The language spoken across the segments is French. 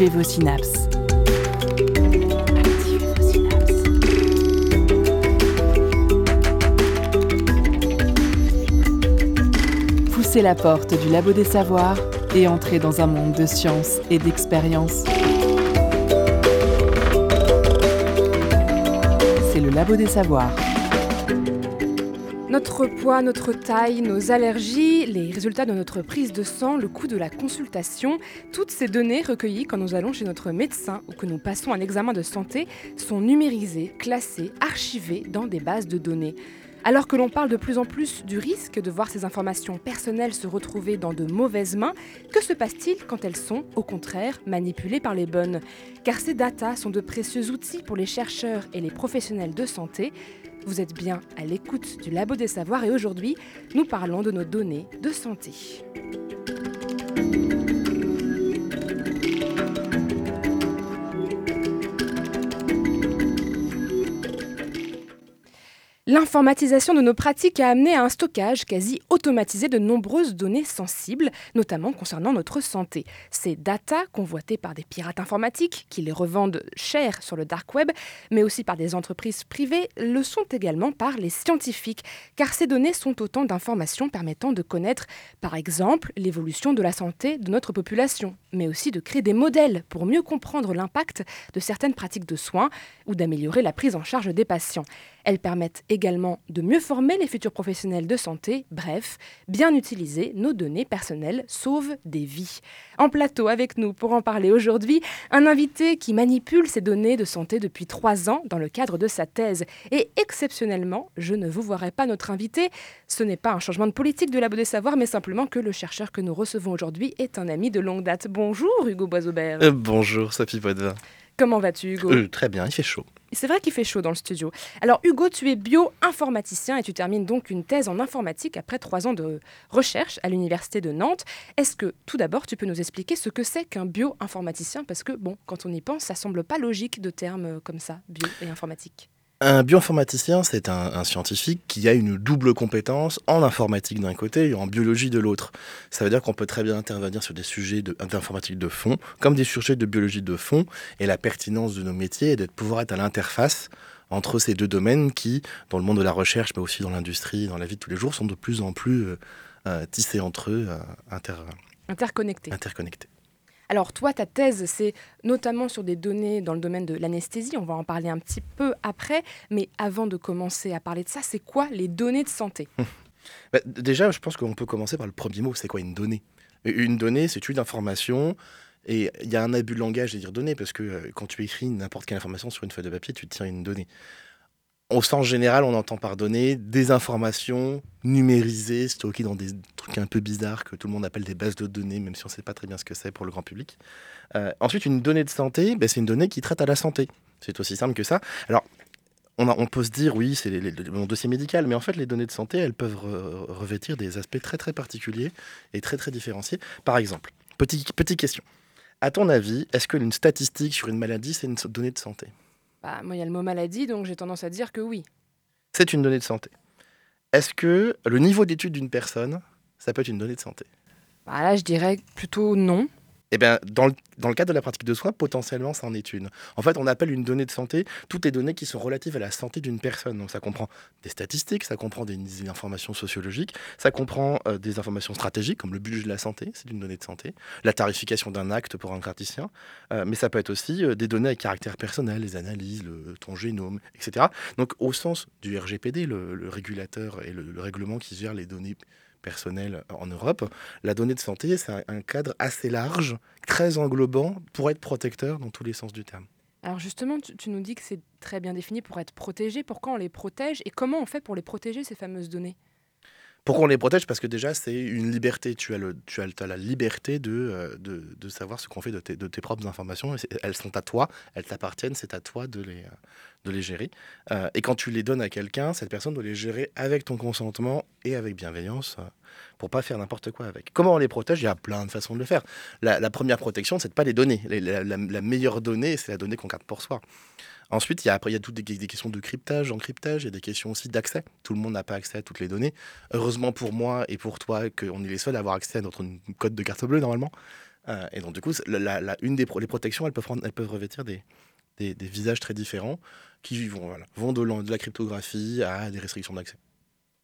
Activez vos synapses. Poussez la porte du labo des savoirs et entrez dans un monde de science et d'expérience. C'est le labo des savoirs. Notre poids, notre taille, nos allergies, les résultats de notre prise de sang, le coût de la consultation, toutes ces données recueillies quand nous allons chez notre médecin ou que nous passons un examen de santé sont numérisées, classées, archivées dans des bases de données. Alors que l'on parle de plus en plus du risque de voir ces informations personnelles se retrouver dans de mauvaises mains, que se passe-t-il quand elles sont, au contraire, manipulées par les bonnes? Car ces datas sont de précieux outils pour les chercheurs et les professionnels de santé. Vous êtes bien à l'écoute du Labo des Savoirs et aujourd'hui, nous parlons de nos données de santé. L'informatisation de nos pratiques a amené à un stockage quasi automatisé de nombreuses données sensibles, notamment concernant notre santé. Ces data, convoitées par des pirates informatiques qui les revendent cher sur le dark web, mais aussi par des entreprises privées, le sont également par les scientifiques, car ces données sont autant d'informations permettant de connaître, par exemple, l'évolution de la santé de notre population, mais aussi de créer des modèles pour mieux comprendre l'impact de certaines pratiques de soins ou d'améliorer la prise en charge des patients. Elles permettent également de mieux former les futurs professionnels de santé, bref, bien utiliser nos données personnelles sauvent des vies. En plateau avec nous pour en parler aujourd'hui, un invité qui manipule ces données de santé depuis trois ans dans le cadre de sa thèse. Et exceptionnellement, je ne vous voirai pas notre invité. Ce n'est pas un changement de politique de la des savoirs, mais simplement que le chercheur que nous recevons aujourd'hui est un ami de longue date. Bonjour Hugo Boisaubert. Euh, bonjour Sophie Poitvin. Comment vas-tu Hugo Euh, Très bien, il fait chaud. C'est vrai qu'il fait chaud dans le studio. Alors Hugo, tu es bio-informaticien et tu termines donc une thèse en informatique après trois ans de recherche à l'université de Nantes. Est-ce que tout d'abord tu peux nous expliquer ce que c'est qu'un bio-informaticien? Parce que bon, quand on y pense, ça semble pas logique de termes comme ça, bio et informatique. Un bioinformaticien, c'est un, un, scientifique qui a une double compétence en informatique d'un côté et en biologie de l'autre. Ça veut dire qu'on peut très bien intervenir sur des sujets d'informatique de, de, fond, comme des sujets de biologie de fond, et la pertinence de nos métiers est de pouvoir être à l'interface entre ces deux domaines qui, dans le monde de la recherche, mais aussi dans l'industrie, dans la vie de tous les jours, sont de plus en plus euh, euh, tissés entre eux, euh, inter, interconnectés. interconnectés. Alors toi, ta thèse, c'est notamment sur des données dans le domaine de l'anesthésie, on va en parler un petit peu après, mais avant de commencer à parler de ça, c'est quoi les données de santé? Bah, Déjà, je pense qu'on peut commencer par le premier mot, c'est quoi une donnée? Une donnée, c'est une information, et il y a un abus de langage de dire donnée, parce que euh, quand tu écris n'importe quelle information sur une feuille de papier, tu tiens une donnée. Au sens général, on entend par données des informations numérisées, stockées dans des trucs un peu bizarres que tout le monde appelle des bases de données, même si on ne sait pas très bien ce que c'est pour le grand public. Euh, ensuite, une donnée de santé, ben, c'est une donnée qui traite à la santé. C'est aussi simple que ça. Alors, on, peut se dire, oui, c'est mon dossier médical, mais en fait, les données de santé, elles peuvent re revêtir des aspects très, très particuliers et très, très différenciés. Par exemple, petite petite question. À ton avis, est-ce qu'une statistique sur une maladie, c'est une donnée de santé? Bah, moi, il y a le mot maladie, donc j'ai tendance à dire que oui. C'est une donnée de santé. Est-ce que le niveau d'étude d'une personne, ça peut être une donnée de santé? Bah, Là, je dirais plutôt non. Eh bien, dans le, cadre de la pratique de soins, potentiellement, ça en est une. En fait, on appelle une donnée de santé toutes les données qui sont relatives à la santé d'une personne. Donc, ça comprend des statistiques, ça comprend des, informations sociologiques, ça comprend euh, des informations stratégiques, comme le budget de la santé, c'est une donnée de santé, la tarification d'un acte pour un praticien, euh, mais ça peut être aussi euh, des données à caractère personnel, les analyses, le, ton génome, etc. Donc, au sens du RGPD, le, le régulateur et le, le règlement qui gère les données personnel en Europe, la donnée de santé, c'est un cadre assez large, très englobant, pour être protecteur dans tous les sens du terme. Alors justement, tu, nous dis que c'est très bien défini pour être protégé. Pourquoi on les protège et comment on fait pour les protéger, ces fameuses données? Pourquoi on les protège Parce que déjà, c'est une liberté. Tu as, la liberté de, de, savoir ce qu'on fait de tes, propres informations. Elles sont à toi, elles t'appartiennent, c'est à toi de les, les gérer. Euh, et quand tu les donnes à quelqu'un, cette personne doit les gérer avec ton consentement et avec bienveillance euh, pour pas faire n'importe quoi avec. Comment on les protège? Il y a plein de façons de le faire. La, première protection, c'est de pas les donner. La, la, la meilleure donnée, c'est la donnée qu'on garde pour soi. Ensuite, il y a, après, il y a toutes des, questions de cryptage, encryptage, il y a des questions aussi d'accès. Tout le monde n'a pas accès à toutes les données. Heureusement pour moi et pour toi qu'on est les seuls à avoir accès à notre code de carte bleue normalement. Euh, et donc, du coup, une des les protections, elles peuvent, elles peuvent revêtir des, des, visages très différents qui vont, vont de la cryptographie à des restrictions d'accès.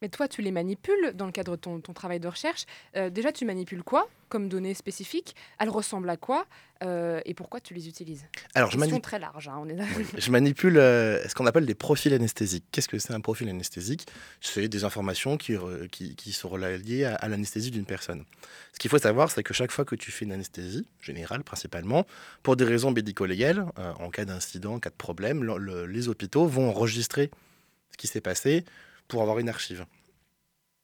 Mais toi, tu les manipules dans le cadre de ton, ton travail de recherche. Euh, déjà, tu manipules quoi comme données spécifiques? Elles ressemblent à quoi? Euh, Et pourquoi tu les utilises? Alors, je manipule très large. Hein, on est je manipule euh, ce qu'on appelle des profils anesthésiques. Qu'est-ce que c'est un profil anesthésique? C'est des informations qui, qui, qui, sont liées à, à l'anesthésie d'une personne. Ce qu'il faut savoir, c'est que chaque fois que tu fais une anesthésie, générale principalement, pour des raisons médico-légales, en cas d'incident, en cas de problème, le, le, les hôpitaux vont enregistrer ce qui s'est passé pour avoir une archive.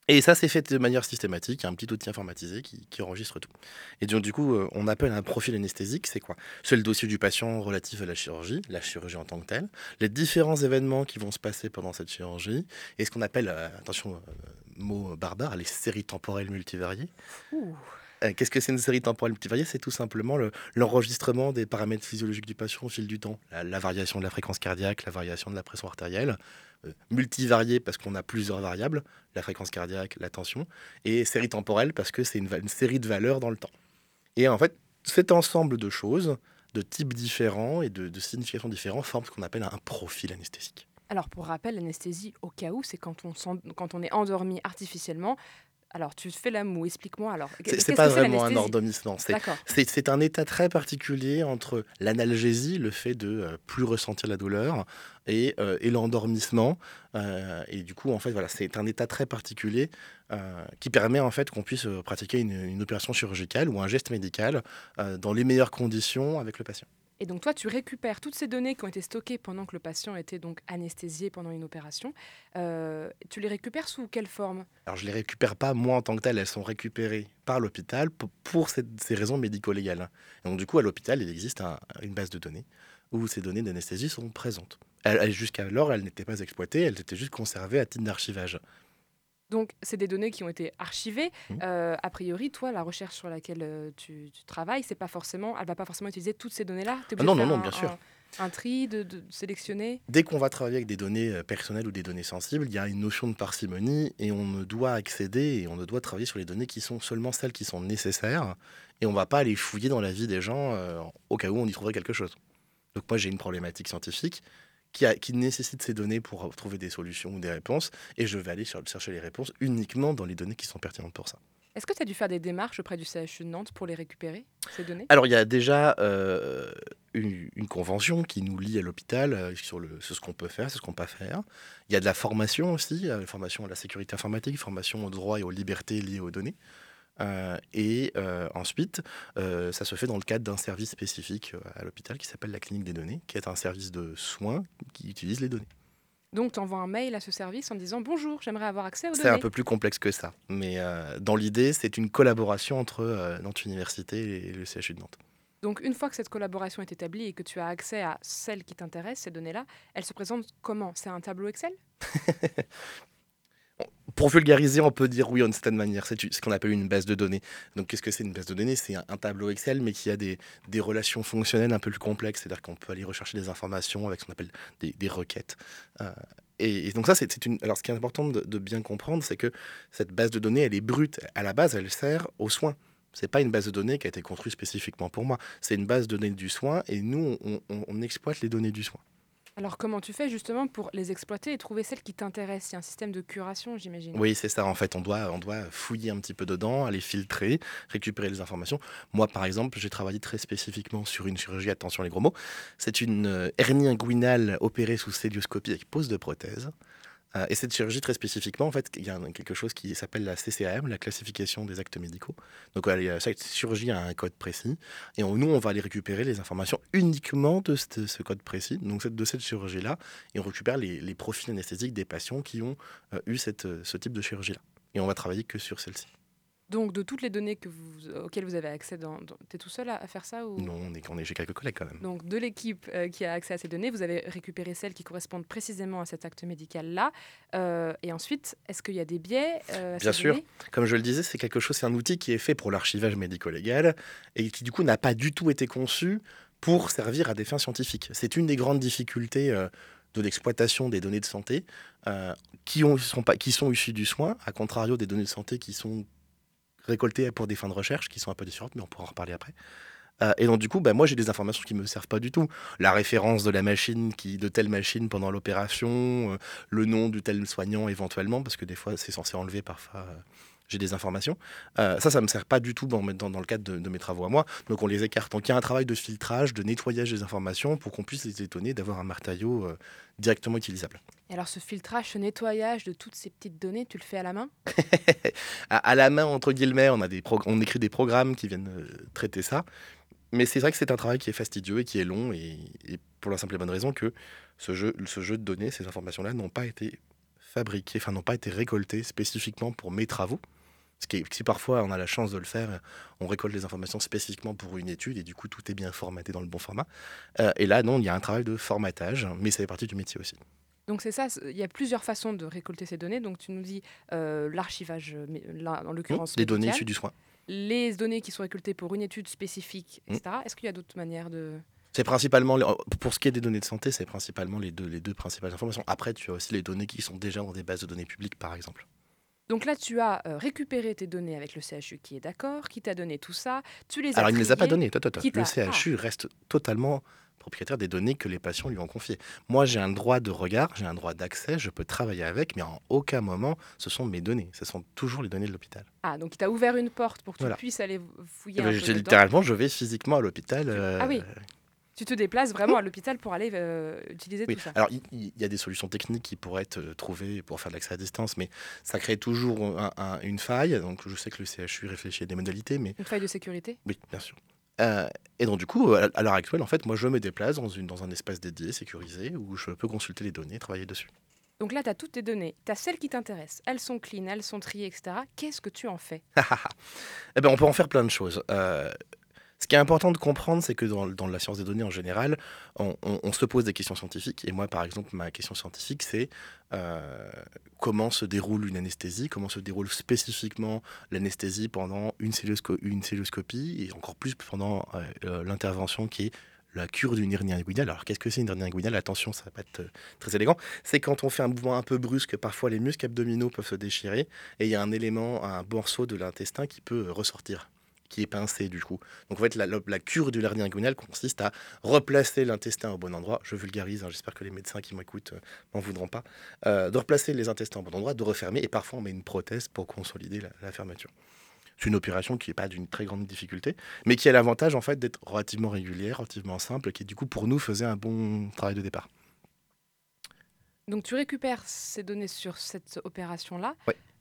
Et ça, c'est fait de manière systématique. Un petit outil informatisé qui, qui enregistre tout. Et donc, du coup, euh, on appelle un profil anesthésique, c'est quoi? C'est le dossier du patient relatif à la chirurgie, la chirurgie en tant que telle, les différents événements qui vont se passer pendant cette chirurgie, et ce qu'on appelle, euh, attention, euh, mot barbare, les séries temporelles multivariées. Ouh. Qu'est-ce que c'est une série temporelle multivariée? C'est tout simplement l'enregistrement le, des paramètres physiologiques du patient au fil du temps. La, variation de la fréquence cardiaque, la variation de la pression artérielle, euh, multivariée parce qu'on a plusieurs variables, la fréquence cardiaque, la tension, et série temporelle parce que c'est une, série de valeurs dans le temps. Et en fait, cet ensemble de choses, de types différents et de, significations différentes, forment ce qu'on appelle un profil anesthésique. Alors, pour rappel, l'anesthésie, au cas où, c'est quand on est endormi artificiellement alors, tu fais la moue, explique-moi alors. C'est pas vraiment un endormissement. C'est un état très particulier entre l'analgésie, le fait de euh, plus ressentir la douleur, et, euh, et l'endormissement. Euh, et du coup, en fait, voilà, c'est un état très particulier euh, qui permet en fait qu'on puisse pratiquer une, une, opération chirurgicale ou un geste médical dans les meilleures conditions avec le patient. Et donc toi, tu récupères toutes ces données qui ont été stockées pendant que le patient était donc anesthésié pendant une opération. Euh, tu les récupères sous quelle forme? Alors je les récupère pas moi en tant que tel, elles sont récupérées par l'hôpital pour, ces raisons médico-légales. Donc du coup, à l'hôpital, il existe un, une base de données où ces données d'anesthésie sont présentes. Jusqu'alors, elles n'étaient pas exploitées, elles étaient juste conservées à titre d'archivage. Donc, c'est des données qui ont été archivées. Mmh. Euh, a priori, toi, la recherche sur laquelle euh, tu, tu, travailles, c'est pas forcément, elle va pas forcément utiliser toutes ces données-là? Ah non, non, non, bien un, sûr. Un, un tri, de, de, sélectionner? Dès qu'on va travailler avec des données euh, personnelles ou des données sensibles, il y a une notion de parcimonie et on ne doit accéder et on ne doit travailler sur les données qui sont seulement celles qui sont nécessaires et on va pas aller fouiller dans la vie des gens euh, au cas où on y trouverait quelque chose. Donc moi, j'ai une problématique scientifique qui, a, qui, nécessite ces données pour trouver des solutions ou des réponses, et je vais aller chercher les réponses uniquement dans les données qui sont pertinentes pour ça. Est-ce que tu as dû faire des démarches auprès du CHU de Nantes pour les récupérer, ces données? Alors, il y a déjà euh, une, une, convention qui nous lie à l'hôpital euh, sur, le, sur ce qu'on peut faire, sur ce qu'on ne peut pas faire. Il y a de la formation aussi, euh, formation à la sécurité informatique, formation aux droits et aux libertés liées aux données. Euh, et euh, ensuite, euh, ça se fait dans le cadre d'un service spécifique à l'hôpital qui s'appelle la clinique des données, qui est un service de soins qui utilise les données. Donc, tu envoies un mail à ce service en disant Bonjour, j'aimerais avoir accès aux données. C'est un peu plus complexe que ça. Mais dans l'idée, c'est une collaboration entre Nantes Université et le CHU de Nantes. Donc, une fois que cette collaboration est établie et que tu as accès à celles qui t'intéressent, ces données-là, elles se présentent comment? C'est un tableau Excel? pour vulgariser, on peut dire oui, d'une certaine manière. C'est ce qu'on appelle une base de données. Donc, qu'est-ce que c'est une base de données? C'est un, tableau Excel, mais qui a des, relations fonctionnelles un peu plus complexes. C'est-à-dire qu'on peut aller rechercher des informations avec ce qu'on appelle des, requêtes. Euh, et, donc, ça, c'est une. Alors, ce qui est important de, bien comprendre, c'est que cette base de données, elle est brute. À la base, elle sert aux soins. C'est pas une base de données qui a été construite spécifiquement pour moi. C'est une base de données du soin, et nous, on exploite les données du soin. Alors comment tu fais justement pour les exploiter et trouver celles qui t'intéressent? Il y a un système de curation, j'imagine. Oui, c'est ça. En fait, on doit, on doit fouiller un petit peu dedans, aller filtrer, récupérer les informations. Moi, par exemple, j'ai travaillé très spécifiquement sur une chirurgie, attention les gros mots. C'est une euh, hernie inguinale opérée sous célioscopie avec pose de prothèse. Euh, et cette chirurgie, très spécifiquement, en fait, il y a quelque chose qui s'appelle la CCAM, la classification des actes médicaux. Donc, euh, chaque chirurgie a un code précis. Et on, nous, on va aller récupérer les informations uniquement de ce, code précis, donc de cette chirurgie-là. Et on récupère les, profils anesthésiques des patients qui ont euh, eu cette, ce type de chirurgie-là. Et on va travailler que sur celle-ci. Donc, de toutes les données que vous, auxquelles vous avez accès, dans, dans, tu es tout seul à, à faire ça ou... Non, on est, on est, quelques collègues quand même. Donc, de l'équipe euh, qui a accès à ces données, vous avez récupéré celles qui correspondent précisément à cet acte médical-là. Euh, et ensuite, est-ce qu'il y a des biais euh, Bien sûr. Comme je le disais, c'est quelque chose, c'est un outil qui est fait pour l'archivage médico-légal et qui, du coup, n'a pas du tout été conçu pour servir à des fins scientifiques. C'est une des grandes difficultés euh, de l'exploitation des données de santé euh, qui, ont, sont pas, qui sont issues du soin, à contrario des données de santé qui sont récoltées pour des fins de recherche qui sont un peu différentes, mais on pourra en reparler après. Euh, et donc, du coup, bah, moi, j'ai des informations qui ne me servent pas du tout. La référence de la machine, qui, de telle machine pendant l'opération, euh, le nom du tel soignant éventuellement, parce que des fois, c'est censé enlever parfois. Euh, j'ai des informations. ça, ça ne me sert pas du tout dans, dans, dans le cadre de, mes travaux à moi. Donc on les écarte. Donc il y a un travail de filtrage, de nettoyage des informations pour qu'on puisse les étonner d'avoir un martaillot directement utilisable. Et alors ce filtrage, ce nettoyage de toutes ces petites données, tu le fais à la main? À, la main, entre guillemets, on, a des on écrit des programmes qui viennent traiter ça mais c'est vrai que c'est un travail qui est fastidieux et qui est long, et, pour la simple et bonne raison que ce jeu, ce jeu de données, ces informations-là n'ont pas été fabriquées, enfin n'ont pas été récoltées spécifiquement pour mes travaux. Ce qui si parfois on a la chance de le faire, on récolte les informations spécifiquement pour une étude et du coup tout est bien formaté dans le bon format. Euh, et là, non, il y a un travail de formatage, mais ça fait partie du métier aussi. Donc c'est ça, il y a plusieurs façons de récolter ces données. Donc tu nous dis euh, l'archivage, en l'occurrence. des données issues du soin les données qui sont récoltées pour une étude spécifique, etc. Mm. Est-ce qu'il y a d'autres manières de... C'est principalement, pour ce qui est des données de santé, c'est principalement les deux, les deux principales informations. Après, tu as aussi les données qui sont déjà dans des bases de données publiques, par exemple. Donc là, tu as euh, récupéré tes données avec le CHU qui est d'accord, qui t'a donné tout ça. Tu les as Alors, il ne les a pas données. Le CHU reste totalement propriétaire des données que les patients lui ont confiées. Moi, j'ai un droit de regard, j'ai un droit d'accès, je peux travailler avec, mais en aucun moment, ce sont mes données. Ce sont toujours les données de l'hôpital. Ah, donc il t'a ouvert une porte pour que tu puisses aller fouiller un peu Littéralement, je vais physiquement à l'hôpital. Euh, ah oui tu te déplaces vraiment à l'hôpital pour aller euh, utiliser tout ça. Alors, il y, a des solutions techniques qui pourraient être euh, trouvées pour faire de l'accès à distance, mais ça crée toujours une faille. Donc, je sais que le CHU réfléchit à des modalités, mais... Une faille de sécurité Oui, bien sûr. Euh, et donc, du coup, à, l'heure actuelle, en fait, moi, je me déplace dans, une, dans un espace dédié, sécurisé, où je peux consulter les données, travailler dessus. Donc là, tu as toutes tes données, tu as celles qui t'intéressent, elles sont clean, elles sont triées, etc. Qu'est-ce que tu en fais? Eh ben, On peut en faire plein de choses. Euh, ce qui est important de comprendre, c'est que dans, la science des données en général, on, se pose des questions scientifiques. Et moi, par exemple, ma question scientifique, c'est euh, comment se déroule une anesthésie, comment se déroule spécifiquement l'anesthésie pendant une, celluloscopie et encore plus pendant euh, euh, l'intervention qui est la cure d'une hernie inguinale? Alors, qu'est-ce que c'est une hernie inguinale? Attention, ça va pas être très élégant. C'est quand on fait un mouvement un peu brusque, parfois les muscles abdominaux peuvent se déchirer et il y a un élément, un morceau de l'intestin qui peut ressortir qui est pincé du coup. Donc en fait, la, la cure du hernie inguinale consiste à replacer l'intestin au bon endroit. Je vulgarise, hein, j'espère que les médecins qui m'écoutent euh, m'en voudront pas. Euh, de replacer les intestins au bon endroit, de refermer, et parfois on met une prothèse pour consolider la, fermeture. C'est une opération qui n'est pas d'une très grande difficulté, mais qui a l'avantage en fait d'être relativement régulière, relativement simple, qui du coup pour nous faisait un bon travail de départ. Donc tu récupères ces données sur cette opération-là.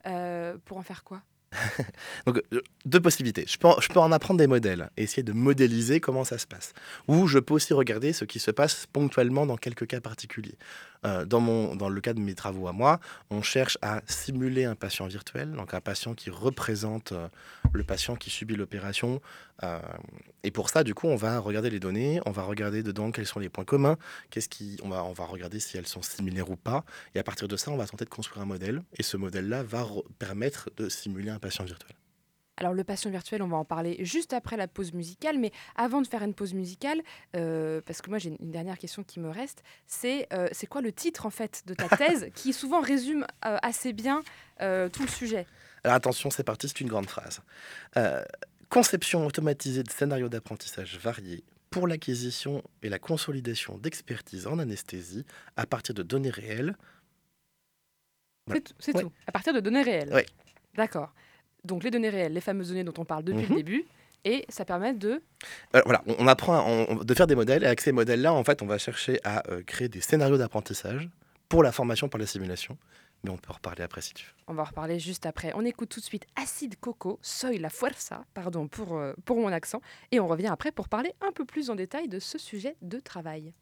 Euh, pour en faire quoi? Donc, euh, deux possibilités. Je peux, je peux en apprendre des modèles et essayer de modéliser comment ça se passe. Ou je peux aussi regarder ce qui se passe ponctuellement dans quelques cas particuliers. Euh, dans, mon, dans le cas de mes travaux à moi, on cherche à simuler un patient virtuel, donc un patient qui représente euh, le patient qui subit l'opération. Euh, et pour ça, du coup, on va regarder les données, on va regarder dedans quels sont les points communs, qu'est-ce qui, on, va, on va regarder si elles sont similaires ou pas. Et à partir de ça, on va tenter de construire un modèle. Et ce modèle-là va permettre de simuler un patient virtuel. Alors le patient virtuel, on va en parler juste après la pause musicale, mais avant de faire une pause musicale, euh, parce que moi j'ai une dernière question qui me reste, c'est euh, c'est quoi le titre en fait de ta thèse qui souvent résume euh, assez bien tout le sujet? Alors attention, c'est parti, c'est une grande phrase. conception automatisée de scénarios d'apprentissage variés pour l'acquisition et la consolidation d'expertise en anesthésie à partir de données réelles. C'est tout, à partir de données réelles. Oui. D'accord. Donc les données réelles, les fameuses données dont on parle depuis le mhm. début, et ça permet de... Euh, voilà, on, apprend de faire des modèles, et avec ces modèles-là, en fait, on va chercher à euh, créer des scénarios d'apprentissage pour la formation, pour la simulation. Mais on peut en reparler après si tu veux. On va en reparler juste après. On écoute tout de suite Acide Coco, Soy la Fuerza, pardon pour, euh, pour mon accent, et on revient après pour parler un peu plus en détail de ce sujet de travail.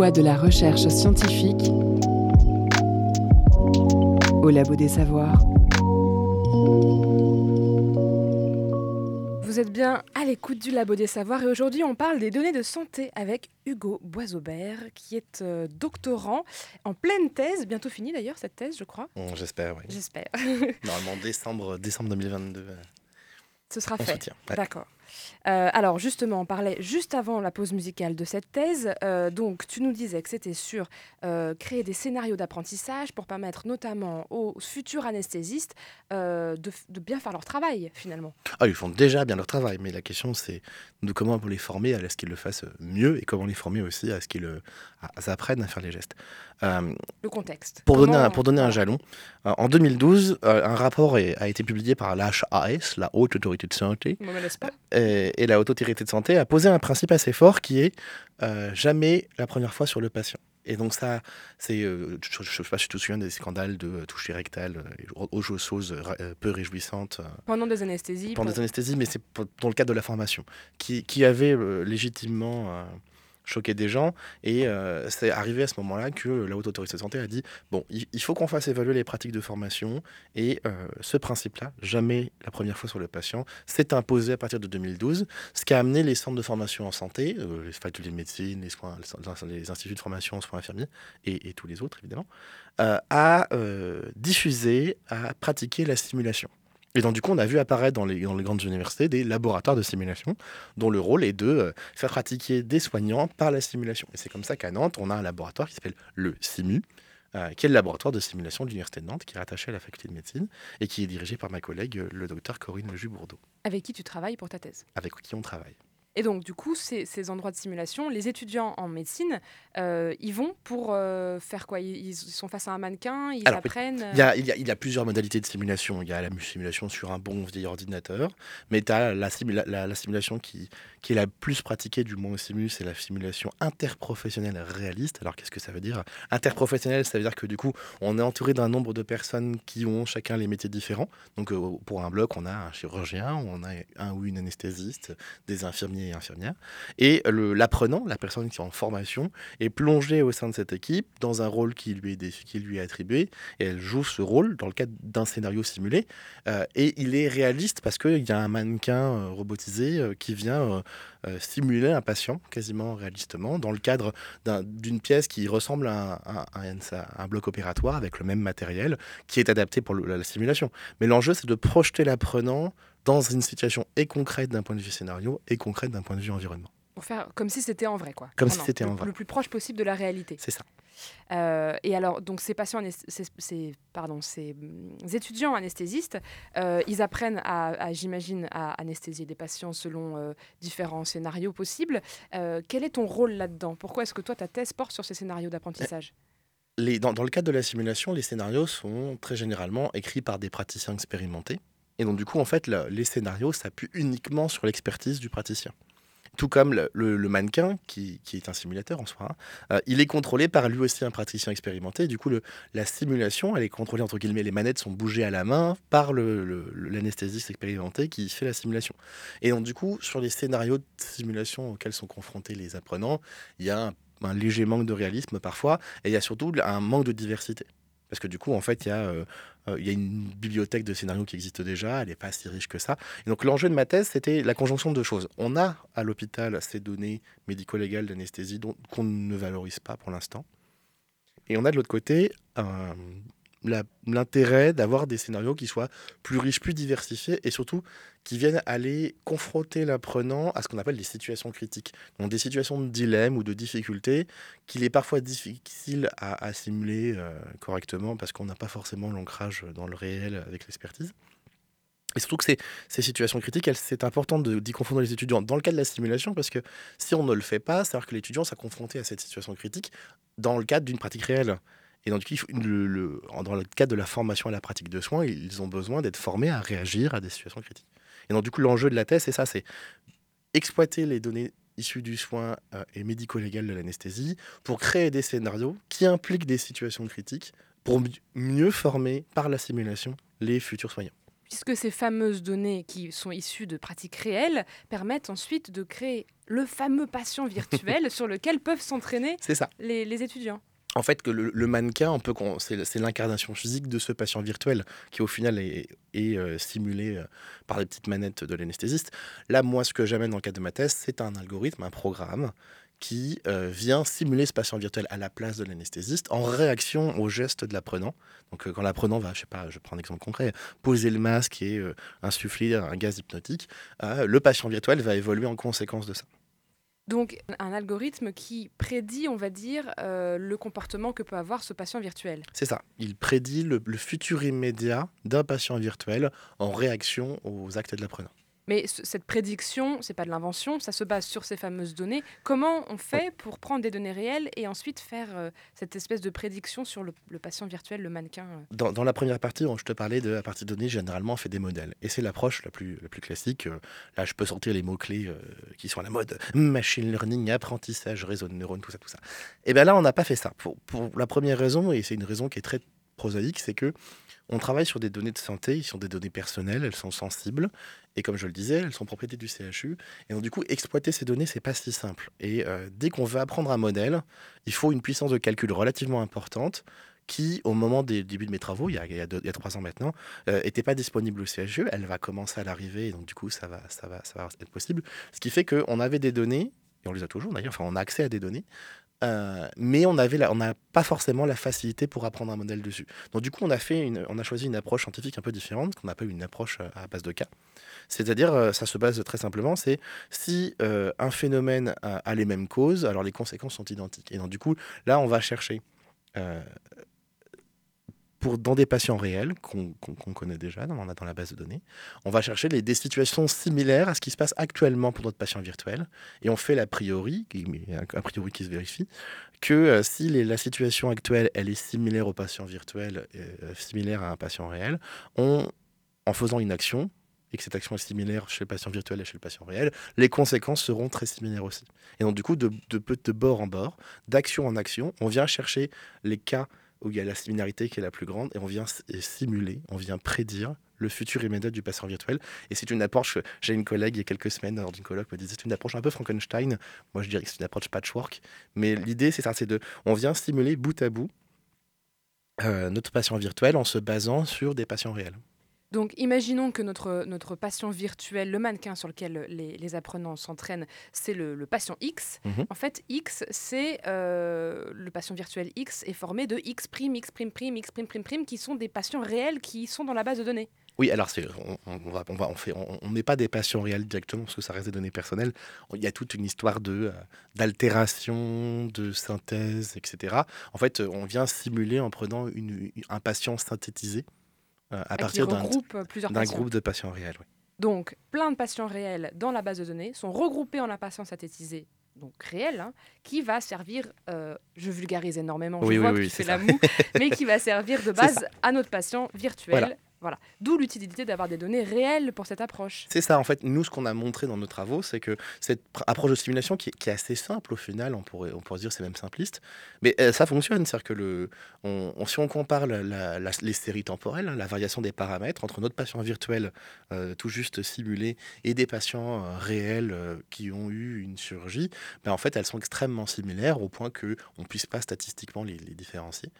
Voies de la recherche scientifique au Labo des Savoirs. Vous êtes bien à l'écoute du Labo des Savoirs et aujourd'hui on parle des données de santé avec Hugo Boisaubert qui est euh, doctorant en pleine thèse, bientôt finie d'ailleurs cette thèse je crois. Bon, J'espère, oui. J'espère. Normalement, décembre, décembre 2022. euh, Ce sera on fait. Ouais. D'accord. Euh, alors justement, on parlait juste avant la pause musicale de cette thèse. Euh, donc tu nous disais que c'était sur euh, créer des scénarios d'apprentissage pour permettre notamment aux futurs anesthésistes de, bien faire leur travail finalement. Ah, ils font déjà bien leur travail, mais la question c'est de comment on les former à ce qu'ils le fassent mieux et comment les former aussi à ce qu'ils apprennent à faire les gestes. Le contexte. Pour donner, un, pour donner un jalon, en 2012, euh, un rapport a été publié par l'HAS, la Haute Autorité de Santé. Et, et la Haute Autorité de Santé a posé un principe assez fort qui est euh, jamais la première fois sur le patient. Et donc ça, c'est, euh, je ne sais pas si tu te souviens des scandales de euh, toucher rectal, euh, et autres choses euh, peu réjouissantes euh, Pendant des anesthésies. pendant pour- des anesthésies, mais c'est dans le cadre de la formation, qui, qui avait légitimement choqué des gens. Et euh, c'est arrivé à ce moment-là que la Haute Autorité de Santé a dit, bon, il, faut qu'on fasse évaluer les pratiques de formation. Et euh, ce principe-là, jamais la première fois sur le patient, s'est imposé à partir de 2012, ce qui a amené les centres de formation en santé, euh, les facultés de médecine, les, instituts de formation en soins infirmiers, et, tous les autres, évidemment, à diffuser, à pratiquer la simulation. Et donc, du coup, on a vu apparaître dans les, dans les grandes universités des laboratoires de simulation dont le rôle est de euh, faire pratiquer des soignants par la simulation. Et c'est comme ça qu'à Nantes, on a un laboratoire qui s'appelle le SIMU, euh, qui est le laboratoire de simulation de l'Université de Nantes, qui est rattaché à la faculté de médecine et qui est dirigé par ma collègue, euh, le docteur Corinne Leju-Bourdeau, Avec qui tu travailles pour ta thèse? avec qui on travaille. Et donc, du coup, ces, ces endroits de simulation, les étudiants en médecine, euh, ils vont pour euh, faire quoi? Ils, ils sont face à un mannequin, ils Alors, apprennent. euh, Il y, a, il, y a, il y a plusieurs modalités de simulation. Il y a la simulation sur un bon vieil ordinateur, mais tu as la, la- la simulation qui, qui est la plus pratiquée, du moins au Simu, c'est la simulation interprofessionnelle réaliste. Alors qu'est-ce que ça veut dire? Interprofessionnelle, ça veut dire que du coup, on est entouré d'un nombre de personnes qui ont chacun les métiers différents. Donc euh, pour un bloc, on a un chirurgien, on a un ou une anesthésiste, des infirmiers et infirmières. Et l'apprenant, la personne qui est en formation, est plongée au sein de cette équipe dans un rôle qui lui est, qui lui est attribué et elle joue ce rôle dans le cadre d'un scénario simulé. Euh, et il est réaliste parce qu'il y a un mannequin euh, robotisé euh, qui vient simuler un patient quasiment réalistement dans le cadre d'un- d'une pièce qui ressemble à un, bloc opératoire avec le même matériel qui est adapté pour la simulation. Mais l'enjeu, c'est de projeter l'apprenant dans une situation et concrète d'un point de vue scénario et concrète d'un point de vue environnement. Pour faire comme si c'était en vrai, quoi. Comme si c'était en vrai. Le plus proche possible de la réalité. C'est ça. Euh, et alors, donc ces patients, ces, ces- pardon, ces hum, étudiants anesthésistes, euh, ils apprennent à, à, j'imagine, à anesthésier des patients selon euh, différents scénarios possibles. Quel est ton rôle là-dedans? Pourquoi est-ce que toi, ta thèse porte sur ces scénarios d'apprentissage? Dans le cadre de la simulation, les scénarios sont très généralement écrits par des praticiens expérimentés. Et donc, du coup, en fait, le- les scénarios s'appuient uniquement sur l'expertise du praticien. Tout comme le, mannequin, qui, est un simulateur en soi, hein, euh, il est contrôlé par lui aussi un praticien expérimenté. Du coup, la simulation, elle est contrôlée, entre guillemets, les manettes sont bougées à la main par l'anesthésiste expérimenté qui fait la simulation. Et donc, du coup, sur les scénarios de simulation auxquels sont confrontés les apprenants, il y a un léger manque de réalisme parfois, et il y a surtout un manque de diversité. Parce que du coup, en fait, il y, a, euh, euh, il y a une bibliothèque de scénarios qui existe déjà, elle n'est pas si riche que ça. Et donc l'enjeu de ma thèse, c'était la conjonction de deux choses. On a à l'hôpital ces données médico-légales d'anesthésie qu'on ne valorise pas pour l'instant. Et on a de l'autre côté l'intérêt d'avoir des scénarios qui soient plus riches, plus diversifiés et surtout qui viennent aller confronter l'apprenant à ce qu'on appelle les situations critiques. Donc des situations de dilemme ou de difficulté qu'il est parfois difficile à, simuler euh, correctement parce qu'on n'a pas forcément l'ancrage dans le réel avec l'expertise. Et surtout que ces, situations critiques, c'est important d'y confondre les étudiants dans le cas de la simulation, parce que si on ne le fait pas, c'est-à-dire que l'étudiant s'est confronté à cette situation critique dans le cadre d'une pratique réelle. Et faut- le- le- dans le cadre de la formation à la pratique de soins, ils ont besoin d'être formés à réagir à des situations critiques. Et donc, du coup, l'enjeu de la thèse, c'est ça, c'est exploiter les données issues du soin euh, et médico-légal de l'anesthésie pour créer des scénarios qui impliquent des situations critiques pour mi- mieux former par la simulation les futurs soignants. puisque ces fameuses données qui sont issues de pratiques réelles permettent ensuite de créer le fameux patient virtuel sur lequel peuvent s'entraîner les, les étudiants en fait, que le, mannequin, c'est l'incarnation physique de ce patient virtuel qui, au final, est, euh, stimulé euh, par les petites manettes de l'anesthésiste. Là, moi, ce que j'amène dans le cadre de ma thèse, c'est un algorithme, un programme qui euh, vient simuler ce patient virtuel à la place de l'anesthésiste en réaction au geste de l'apprenant. Donc, quand l'apprenant va, je sais pas, je prends un exemple concret, poser le masque et insuffler un gaz hypnotique, le patient virtuel va évoluer en conséquence de ça. Donc un algorithme qui prédit, on va dire, euh, le comportement que peut avoir ce patient virtuel. C'est ça. Il prédit le, le futur immédiat d'un patient virtuel en réaction aux actes de l'apprenant. Mais cette prédiction, c'est pas de l'invention, ça se base sur ces fameuses données. Comment on fait pour prendre des données réelles et ensuite faire euh, cette espèce de prédiction sur le, patient virtuel, le mannequin euh dans, la première partie, je te parlais de la partie données, généralement on fait des modèles. Et c'est l'approche la plus, la plus classique. Euh, là, je peux sortir les mots-clés qui sont à la mode machine learning, apprentissage, réseau de neurones, tout ça, tout ça. Et bien là, on n'a pas fait ça. Pour, pour la première raison, et c'est une raison qui est très prosaïque, c'est que on travaille sur des données de santé, ils sont des données personnelles, elles sont sensibles, et comme je le disais, elles sont propriétés du CHU. Et donc du coup, exploiter ces données, c'est pas si simple. Et euh, dès qu'on veut apprendre un modèle, il faut une puissance de calcul relativement importante qui, au moment des débuts de mes travaux, il y a, il trois ans maintenant, n'était euh, pas disponible au CHU. Elle va commencer à l'arriver, et donc du coup, ça va, ça, va, ça va être possible. Ce qui fait qu'on avait des données, et on les a toujours d'ailleurs, enfin on a accès à des données, euh, mais on avait on n'a pas forcément la facilité pour apprendre un modèle dessus. Donc du coup, on a fait on a choisi une approche scientifique un peu différente, qu'on appelle une approche euh, à base de cas. C'est-à-dire, euh, ça se base très simplement, c'est si un phénomène a, les mêmes causes, alors les conséquences sont identiques. Et donc du coup, là, on va chercher dans des patients réels qu'on connaît déjà dans, dans la base de données, on va chercher les, des situations similaires à ce qui se passe actuellement pour notre patient virtuel. Et on fait l'a priori, a priori qui se vérifie, que euh, si la situation actuelle elle est similaire au patient virtuel, euh, similaire à un patient réel, on, en faisant une action, et que cette action est similaire chez le patient virtuel et chez le patient réel, les conséquences seront très similaires aussi. Et donc du coup, de bord en bord, d'action en action, on vient chercher les cas où il y a la similarité qui est la plus grande et on vient simuler, on vient prédire le futur immédiat du patient virtuel. Et c'est une approche, j'ai une collègue il y a quelques semaines lors d'une colloque me disait c'est une approche un peu Frankenstein. Moi je dirais que c'est une approche patchwork. Mais l'idée c'est ça, c'est de, on vient stimuler bout à bout euh, notre patient virtuel en se basant sur des patients réels. Donc imaginons que notre, notre patient virtuel, le mannequin sur lequel les, apprenants s'entraînent, c'est le, patient X. Mhm. En fait, X, c'est euh, le patient virtuel X est formé de X', X', X', prime, qui sont des patients réels qui sont dans la base de données. Oui, alors on, va, on, va, on, fait, on, n'est pas des patients réels directement parce que ça reste des données personnelles. Il y a toute une histoire de euh, d'altération, de synthèse, etc. En fait, on vient simuler en prenant une, un patient synthétisé euh, à partir d'un groupe de patients réels. Donc, plein de patients réels dans la base de données sont regroupés en un patient synthétisé donc réel, hein, qui va servir, euh, je vulgarise énormément, je vois que tu fais la moue, mais qui va servir de base à notre patient virtuel voilà. D'où l'utilité d'avoir des données réelles pour cette approche. C'est ça, en fait. Nous, ce qu'on a montré dans nos travaux, c'est que cette approche de simulation, qui, est assez simple au final, on pourrait, on pourrait se dire c'est même simpliste, mais euh, ça fonctionne. C'est-à-dire que le, si on compare les séries temporelles, hein, la variation des paramètres entre notre patient virtuel euh, tout juste simulé et des patients euh, réels qui ont eu une chirurgie, ben, en fait, elles sont extrêmement similaires au point qu'on ne puisse pas statistiquement les, les différencier.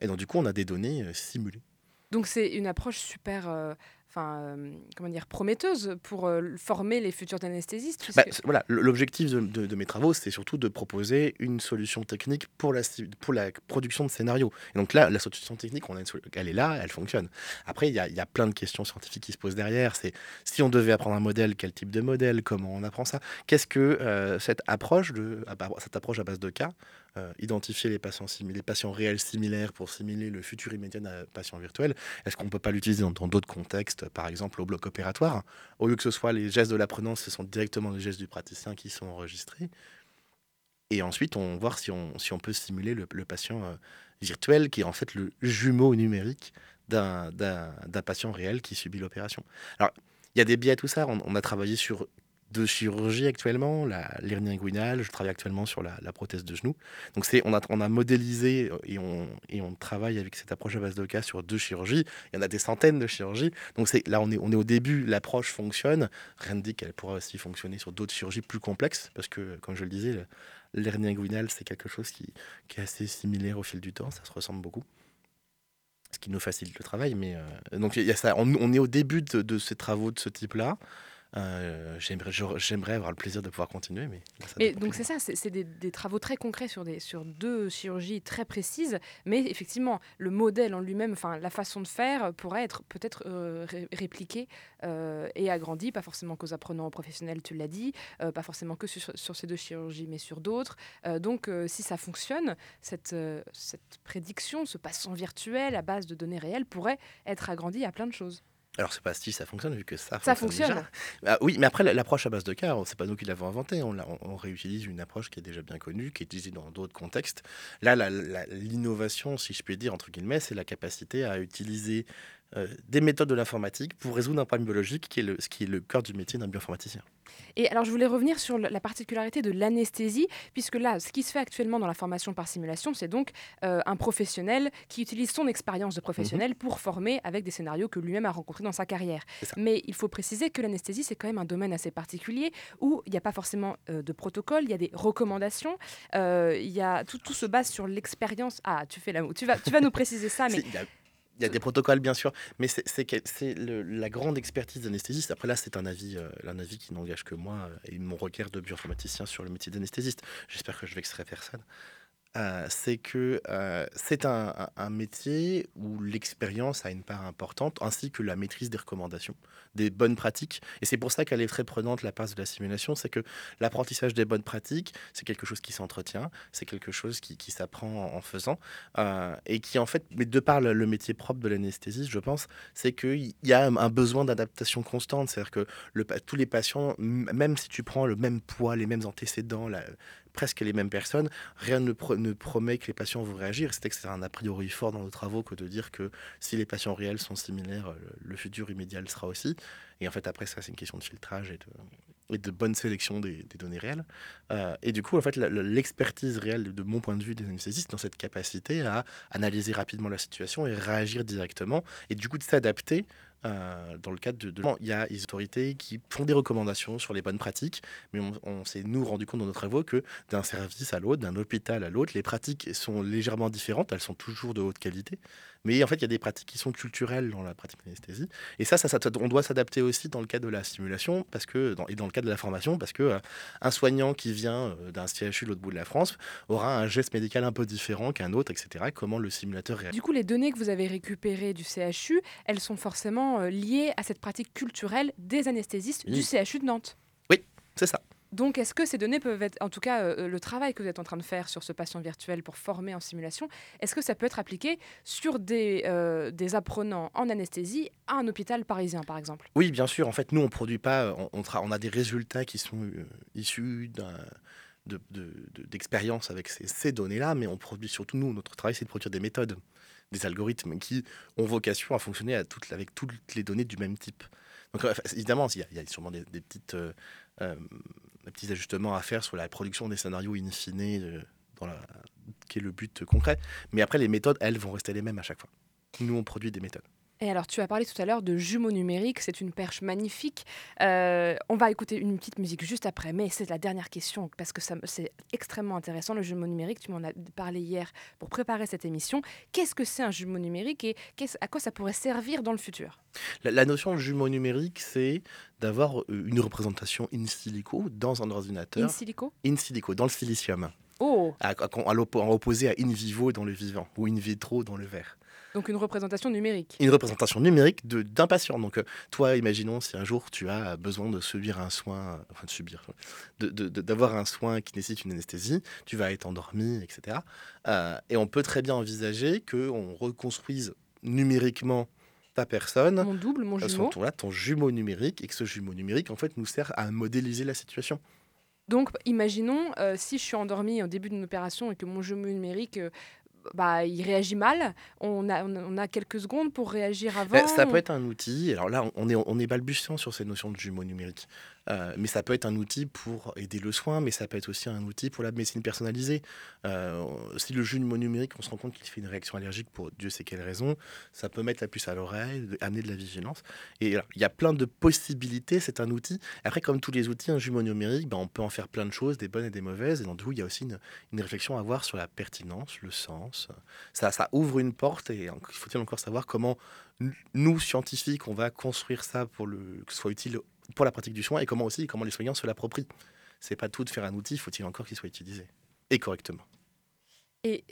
et donc, du coup, on a des données simulées. Donc c'est une approche super, euh, enfin euh, comment dire, prometteuse pour euh, former les futurs anesthésistes. Bah, voilà, l'objectif de, mes travaux, c'est surtout de proposer une solution technique pour la, pour la production de scénarios. Et donc là, la solution technique, on a elle est là, elle fonctionne. Après, il y, y, a plein de questions scientifiques qui se posent derrière. C'est si on devait apprendre un modèle, quel type de modèle, comment on apprend ça? Qu'est-ce que cette approche de, cette approche à base de cas euh, identifier les patients, les patients réels similaires pour simuler le futur immédiat d'un patient virtuel, est-ce qu'on ne peut pas l'utiliser dans d'autres contextes, par exemple au bloc opératoire? Au lieu que ce soit les gestes de l'apprenant, ce sont directement les gestes du praticien qui sont enregistrés. Et ensuite, on va voir si on, si on peut simuler le, patient euh, virtuel, qui est en fait le jumeau numérique d'un patient réel qui subit l'opération. Alors, il y a des biais à tout ça. On, a travaillé sur de chirurgie actuellement, l'hernie inguinale, je travaille actuellement sur la, prothèse de genou. Donc c'est, on, a, on a modélisé et on, et on travaille avec cette approche à base de cas sur deux chirurgies. Il y en a des centaines de chirurgies. Donc c'est, là, on est, on est au début, l'approche fonctionne. Rien ne dit qu'elle pourra aussi fonctionner sur d'autres chirurgies plus complexes, parce que, comme je le disais, l'hernie inguinale, c'est quelque chose qui, qui, est assez similaire au fil du temps, ça se ressemble beaucoup. Ce qui nous facilite le travail, mais euh, donc il y a ça. On, est au début de, de ces travaux de ce type-là. Euh, j'aimerais, avoir le plaisir de pouvoir continuer, mais. donc c'est ça, c'est, des, travaux très concrets sur, des, sur deux chirurgies très précises, mais effectivement, le modèle en lui-même, enfin la façon de faire pourrait être peut-être euh, répliqué euh, et agrandi, pas forcément qu'aux apprenants professionnels, tu l'as dit, pas forcément que sur, sur, ces deux chirurgies, mais sur d'autres. donc si ça fonctionne, cette, cette prédiction, ce patient virtuel à base de données réelles pourrait être agrandi à plein de choses. Alors, c'est pas si ça fonctionne, vu que ça, ça fonctionne. Ah oui, mais après, l'approche à base de cas, c'est pas nous qui l'avons inventé. On, on, réutilise une approche qui est déjà bien connue, qui est utilisée dans d'autres contextes. Là, l'innovation, si je puis dire, entre guillemets, c'est la capacité à utiliser euh, des méthodes de l'informatique pour résoudre un problème biologique qui est le, ce qui est le cœur du métier d'un bioinformaticien. Et alors, je voulais revenir sur la particularité de l'anesthésie, puisque là, ce qui se fait actuellement dans la formation par simulation, c'est donc euh, un professionnel qui utilise son expérience de professionnel mhm. pour former avec des scénarios que lui-même a rencontrés dans sa carrière. Mais il faut préciser que l'anesthésie, c'est quand même un domaine assez particulier où il n'y a pas forcément euh, de protocole, il y a des recommandations, il y a, tout, tout se base sur l'expérience. Ah, tu fais la tu vas, tu vas nous préciser ça, mais. Il y a des protocoles, bien sûr, mais c'est la grande expertise d'anesthésiste. Après, là, c'est un avis, euh, un avis qui n'engage que moi euh, et mon requiert de bioinformaticien sur le métier d'anesthésiste. J'espère que je vexerai personne. Euh, c'est que euh, c'est un, métier où l'expérience a une part importante, ainsi que la maîtrise des recommandations, des bonnes pratiques. Et c'est pour ça qu'elle est très prenante, la part de la simulation, c'est que l'apprentissage des bonnes pratiques, c'est quelque chose qui s'entretient, c'est quelque chose qui, s'apprend en, faisant, euh, et qui en fait, mais de par le, métier propre de l'anesthésiste, je pense, c'est qu'il y a un besoin d'adaptation constante. C'est-à-dire que tous les patients, même si tu prends le même poids, les mêmes antécédents, la, presque les mêmes personnes. Rien ne, promet que les patients vont réagir. C'est un a priori fort dans nos travaux que de dire que si les patients réels sont similaires, le futur immédiat le sera aussi. Et en fait, après, ça, c'est une question de filtrage et de, et de bonne sélection des, données réelles. Euh, et du coup, en fait, l'expertise réelle, de mon point de vue, des anesthésistes, dans cette capacité à analyser rapidement la situation et réagir directement, et du coup de s'adapter euh, dans le cadre de, Il y a des autorités qui font des recommandations sur les bonnes pratiques, mais on, s'est nous rendu compte dans nos travaux que d'un service à l'autre, d'un hôpital à l'autre, les pratiques sont légèrement différentes, elles sont toujours de haute qualité, mais en fait il y a des pratiques qui sont culturelles dans la pratique d'anesthésie, et ça, ça, on doit s'adapter aussi dans le cadre de la simulation parce que, dans, et dans le cadre de la formation, parce que euh, un soignant qui vient euh, d'un CHU de l'autre bout de la France aura un geste médical un peu différent qu'un autre, etc. Comment le simulateur réagit. Du coup, les données que vous avez récupérées du CHU, elles sont forcément euh, lié à cette pratique culturelle des anesthésistes du CHU de Nantes. Oui, c'est ça. Donc, est-ce que ces données peuvent être, en tout cas, euh, le travail que vous êtes en train de faire sur ce patient virtuel pour former en simulation, est-ce que ça peut être appliqué sur des, euh, apprenants en anesthésie à un hôpital parisien, par exemple? Oui, bien sûr. En fait, nous, on produit pas, on, a des résultats qui sont issus d'expérience avec ces, données-là, mais on produit surtout, nous, notre travail, c'est de produire des méthodes des algorithmes qui ont vocation à fonctionner avec toutes les données du même type. Donc évidemment, il y, a, sûrement des, petites, euh, euh, petits ajustements à faire sur la production des scénarios in fine, euh, dans la, qui est le but concret. Mais après, les méthodes, elles, vont rester les mêmes à chaque fois. Nous, on produit des méthodes. Et alors, tu as parlé tout à l'heure de jumeaux numériques, c'est une perche magnifique. Euh, on va écouter une petite musique juste après, mais c'est la dernière question parce que c'est extrêmement intéressant. Le jumeau numérique, tu m'en as parlé hier pour préparer cette émission. Qu'est-ce que c'est un jumeau numérique et à quoi ça pourrait servir dans le futur? La, notion de jumeau numérique, c'est d'avoir euh, une représentation in silico dans un ordinateur. In silico? In silico, dans le silicium. Oh. À, à, opposé à in vivo dans le vivant ou in vitro dans le verre. Donc une représentation numérique. Une représentation numérique d'un patient. Donc euh, toi, imaginons si un jour tu as besoin de subir un soin, enfin de subir, d'avoir un soin qui nécessite une anesthésie, tu vas être endormi, etc. Euh, et on peut très bien envisager qu'on reconstruise numériquement ta personne, mon double, mon jumeau, ton, ton jumeau numérique, et que ce jumeau numérique en fait nous sert à modéliser la situation. Donc, imaginons, euh, si je suis endormi au début d'une opération et que mon jumeau numérique bah, il réagit mal. On a, on a quelques secondes pour réagir avant. ça peut être un outil. Alors là, on est, on est balbutiant sur ces notions de jumeaux numériques. Euh, mais ça peut être un outil pour aider le soin, mais ça peut être aussi un outil pour la médecine personnalisée. Euh, si le jumeau numérique, on se rend compte qu'il fait une réaction allergique pour Dieu sait quelle raison, ça peut mettre la puce à l'oreille, amener de la vigilance. Et il y a plein de possibilités, c'est un outil. Après, comme tous les outils, un jumeau numérique, ben, on peut en faire plein de choses, des bonnes et des mauvaises. Et donc, du coup, il y a aussi une, réflexion à avoir sur la pertinence, le sens. Ça, ça ouvre une porte et il faut-il encore savoir comment nous, scientifiques, on va construire ça pour que ce soit utile pour la pratique du soin et comment aussi comment les soignants se l'approprient. C'est pas tout de faire un outil, faut-il encore qu'il soit utilisé et correctement. Et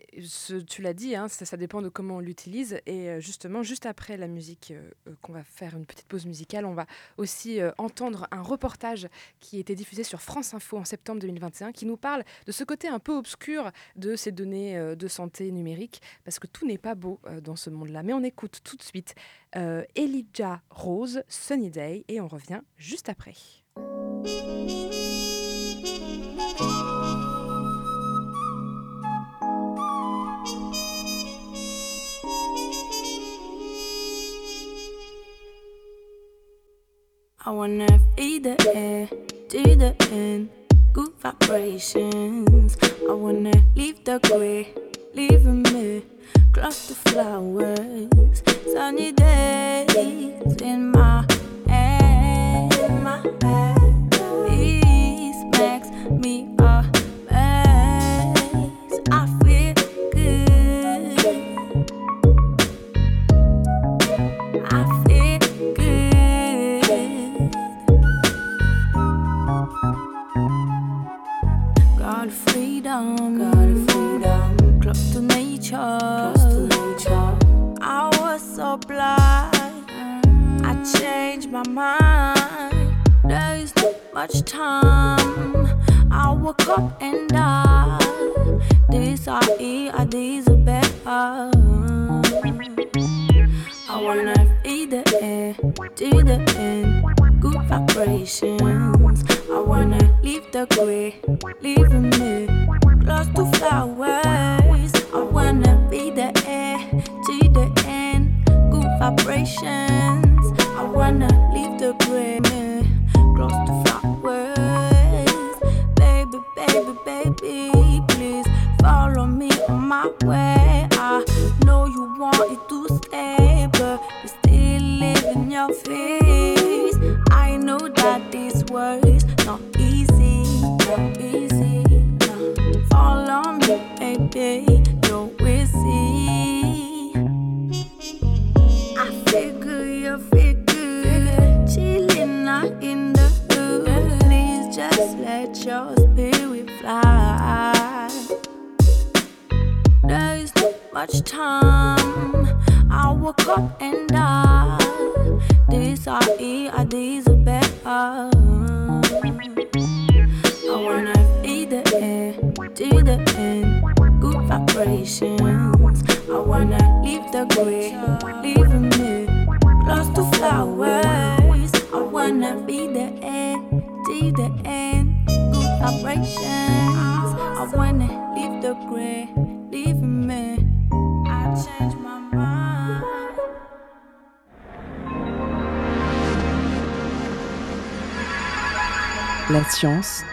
tu l'as dit, hein, ça, dépend de comment on l'utilise. Et euh, justement, juste après la musique, euh, euh, qu'on va faire une petite pause musicale, on va aussi entendre un reportage qui était diffusé sur France Info en septembre 2021, qui nous parle de ce côté un peu obscur de ces données de santé numérique, parce que tout n'est pas beau dans ce monde-là. Mais on écoute tout de suite Elijah Rose, Sunny Day, et on revient juste après. I wanna feed the air to the end, good vibrations. I wanna leave the gray, leaving me close the flowers. Sunny days in my hand, my hand. Mind. There is not much time. I woke up and died. This I eat, I these are better. I wanna the air to the end, good vibrations. I wanna leave the gray, leaving me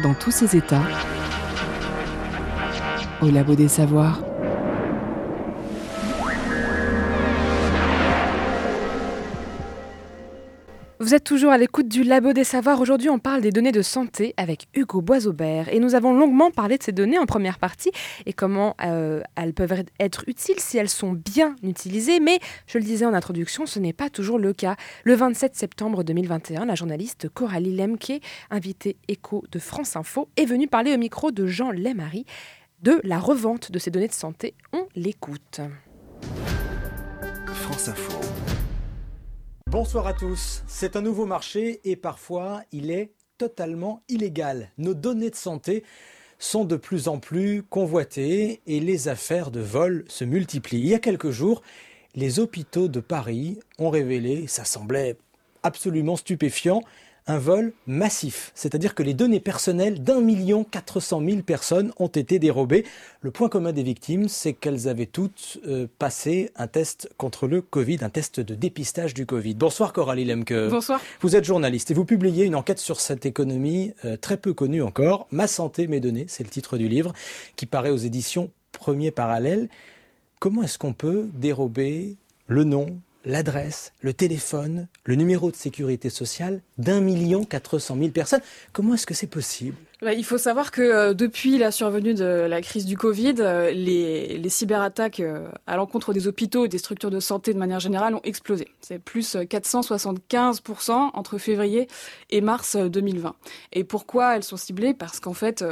dans tous ses états. Au labo des savoirs. Vous êtes toujours à l'écoute du Labo des Savoirs. Aujourd'hui, on parle des données de santé avec Hugo Boisaubert. Et nous avons longuement parlé de ces données en première partie et comment euh, elles peuvent être utiles si elles sont bien utilisées. Mais je le disais en introduction, ce n'est pas toujours le cas. Le 27 septembre 2021, la journaliste Coralie Lemke, invitée écho de France Info, est venue parler au micro de Jean Lemarie de la revente de ces données de santé. On l'écoute. France Info. Bonsoir à tous. C'est un nouveau marché et parfois il est totalement illégal. Nos données de santé sont de plus en plus convoitées et les affaires de vol se multiplient. Il y a quelques jours, les hôpitaux de Paris ont révélé, ça semblait absolument stupéfiant, un vol massif, c'est-à-dire que les données personnelles d'un million quatre cent mille personnes ont été dérobées. Le point commun des victimes, c'est qu'elles avaient toutes euh, passé un test contre le Covid, un test de dépistage du Covid. Bonsoir Coralie Lemke. Bonsoir. Vous êtes journaliste et vous publiez une enquête sur cette économie euh, très peu connue encore. Ma santé, mes données, c'est le titre du livre qui paraît aux éditions Premier Parallèle. Comment est-ce qu'on peut dérober le nom, l'adresse, le téléphone, le numéro de sécurité sociale d'un million quatre cent mille personnes. Comment est-ce que c'est possible? Il faut savoir que euh, depuis la survenue de la crise du Covid, euh, les, cyberattaques euh, à l'encontre des hôpitaux et des structures de santé de manière générale ont explosé. C'est plus 475% entre février et mars 2020. Et pourquoi elles sont ciblées? Parce qu'en fait,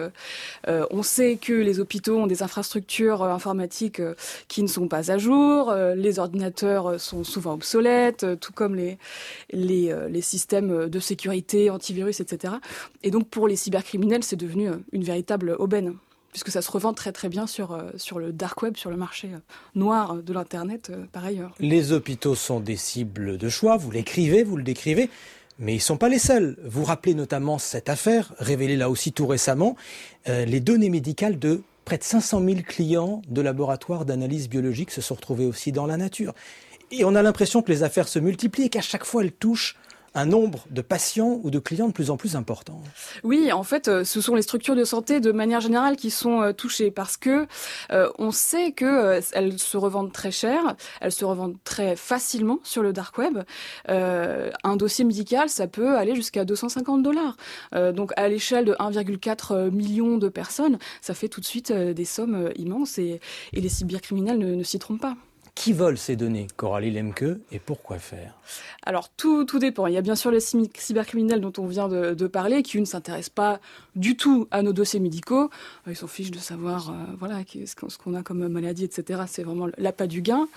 on sait que les hôpitaux ont des infrastructures informatiques qui ne sont pas à jour, les ordinateurs sont souvent obsolètes, tout comme les, les systèmes de sécurité, antivirus, etc. Et donc pour les cybercriminels, c'est devenu euh, une véritable aubaine puisque ça se revend très très bien sur, euh, sur le dark web, sur le marché euh, noir de l'Internet par ailleurs. Les hôpitaux sont des cibles de choix, vous l'écrivez, vous le décrivez, mais ils ne sont pas les seuls. Vous rappelez notamment cette affaire, révélée là aussi tout récemment, les données médicales de près de 500 000 clients de laboratoires d'analyse biologique se sont retrouvés aussi dans la nature. Et on a l'impression que les affaires se multiplient et qu'à chaque fois elles touchent un nombre de patients ou de clients de plus en plus important. Oui, en fait, euh, ce sont les structures de santé de manière générale qui sont euh, touchées parce que euh, on sait que elles se revendent très cher, elles se revendent très facilement sur le dark web. un dossier médical, ça peut aller jusqu'à 250 dollars. donc à l'échelle de 1,4 million de personnes, ça fait tout de suite des sommes immenses et, les cybercriminels ne s'y trompent pas. Qui vole ces données, Coralie Lemke, et pourquoi faire? Alors, tout, tout dépend. Il y a bien sûr les cybercriminels dont on vient de, parler, qui ne s'intéressent pas du tout à nos dossiers médicaux. Euh, ils s'en fichent de savoir euh, voilà, ce qu'on a comme maladie, etc. C'est vraiment l'appât du gain.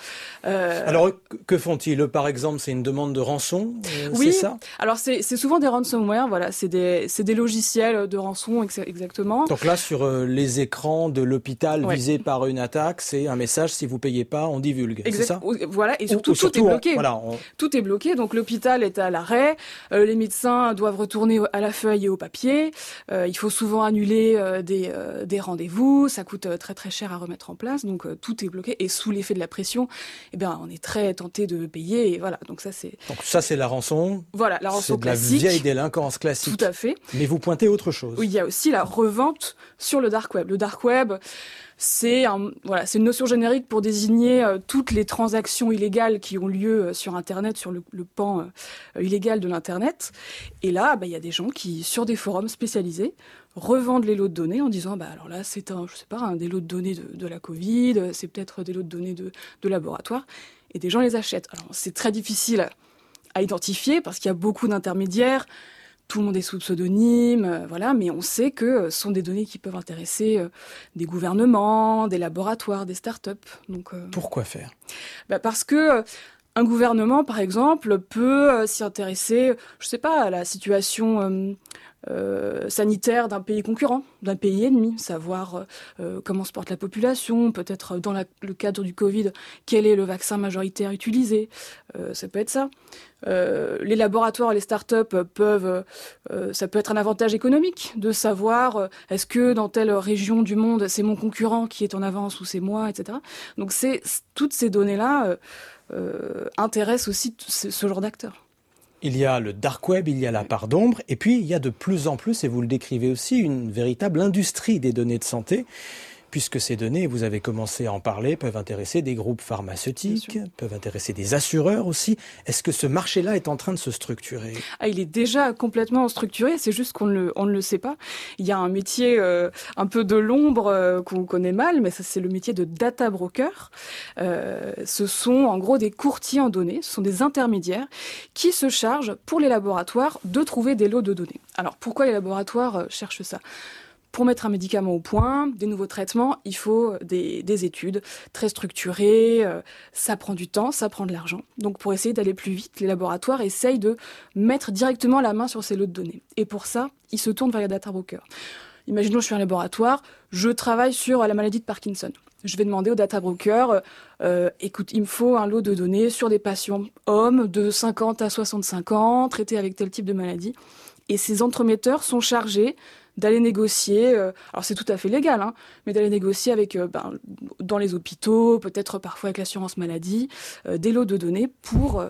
Euh, Alors, que font-ils? Par exemple, c'est une demande de rançon Oui, ça? Alors c'est souvent des ransomware, voilà, c'est des, des, logiciels de rançon, exactement. Donc là, sur les écrans de l'hôpital visé par une attaque, c'est un message, si vous payez pas, on divulgue. Voilà, et surtout, tout est bloqué. Tout est bloqué, donc l'hôpital est à l'arrêt, euh, les médecins doivent retourner à la feuille et au papier, euh, il faut souvent annuler euh, des, des rendez-vous, ça coûte très très cher à remettre en place, donc tout est bloqué, et sous l'effet de la pression, eh bien, on est très tenté de payer, et voilà, donc ça c'est... Donc ça c'est la rançon Voilà, la rançon classique. de la vieille délinquance classique. Tout à fait. Mais vous pointez autre chose. Oui, il y a aussi la revente sur le dark web. Le dark web, c'est voilà, c'est une notion générique pour désigner euh, toutes les transactions illégales qui ont lieu euh, sur Internet, sur le, pan euh, illégal de l'Internet. Et là, bah, il y a des gens qui, sur des forums spécialisés, revendent les lots de données en disant bah alors là c'est un je sais pas un des lots de données de, la Covid, c'est peut-être des lots de données de, de laboratoire et des gens les achètent. Alors c'est très difficile à identifier parce qu'il y a beaucoup d'intermédiaires tout le monde est sous pseudonyme, euh, voilà, mais on sait que ce sont des données qui peuvent intéresser euh, des gouvernements, des laboratoires, des start-up. Donc, euh, Pourquoi faire? bah Parce que un gouvernement, par exemple, peut s'y intéresser, je ne sais pas, à la situation euh, sanitaire d'un pays concurrent, d'un pays ennemi, savoir euh, comment se porte la population, peut-être dans le cadre du Covid, quel est le vaccin majoritaire utilisé, euh, ça peut être ça. les laboratoires, les startups peuvent, ça peut être un avantage économique de savoir est-ce que dans telle région du monde c'est mon concurrent qui est en avance ou c'est moi, etc. Donc c'est toutes ces données-là intéressent aussi ce genre d'acteurs. Il y a le dark web, il y a la part d'ombre, et puis il y a de plus en plus, et vous le décrivez aussi, une véritable industrie des données de santé puisque ces données, vous avez commencé à en parler, peuvent intéresser des groupes pharmaceutiques, peuvent intéresser des assureurs aussi. Est-ce que ce marché-là est en train de se structurer? Ah, Il est déjà complètement structuré, c'est juste qu'on ne, on ne le sait pas. Il y a un métier euh, un peu de l'ombre euh, qu'on connaît mal, mais ça c'est le métier de data broker. Euh, ce sont en gros des courtiers en données, ce sont des intermédiaires qui se chargent pour les laboratoires de trouver des lots de données. Alors pourquoi les laboratoires cherchent ça? Pour mettre un médicament au point, des nouveaux traitements, il faut des, études très structurées, euh, ça prend du temps, ça prend de l'argent. Donc pour essayer d'aller plus vite, les laboratoires essayent de mettre directement la main sur ces lots de données. Et pour ça, ils se tournent vers les data brokers. Imaginons, je suis un laboratoire, je travaille sur la maladie de Parkinson. Je vais demander au data broker, euh, écoute, il me faut un lot de données sur des patients hommes de 50 à 65 ans, traités avec tel type de maladie. et ces entremetteurs sont chargés d'aller négocier, euh, alors c'est tout à fait légal, hein, mais d'aller négocier avec, euh, ben, dans les hôpitaux, peut-être parfois avec l'assurance maladie, euh, des lots de données pour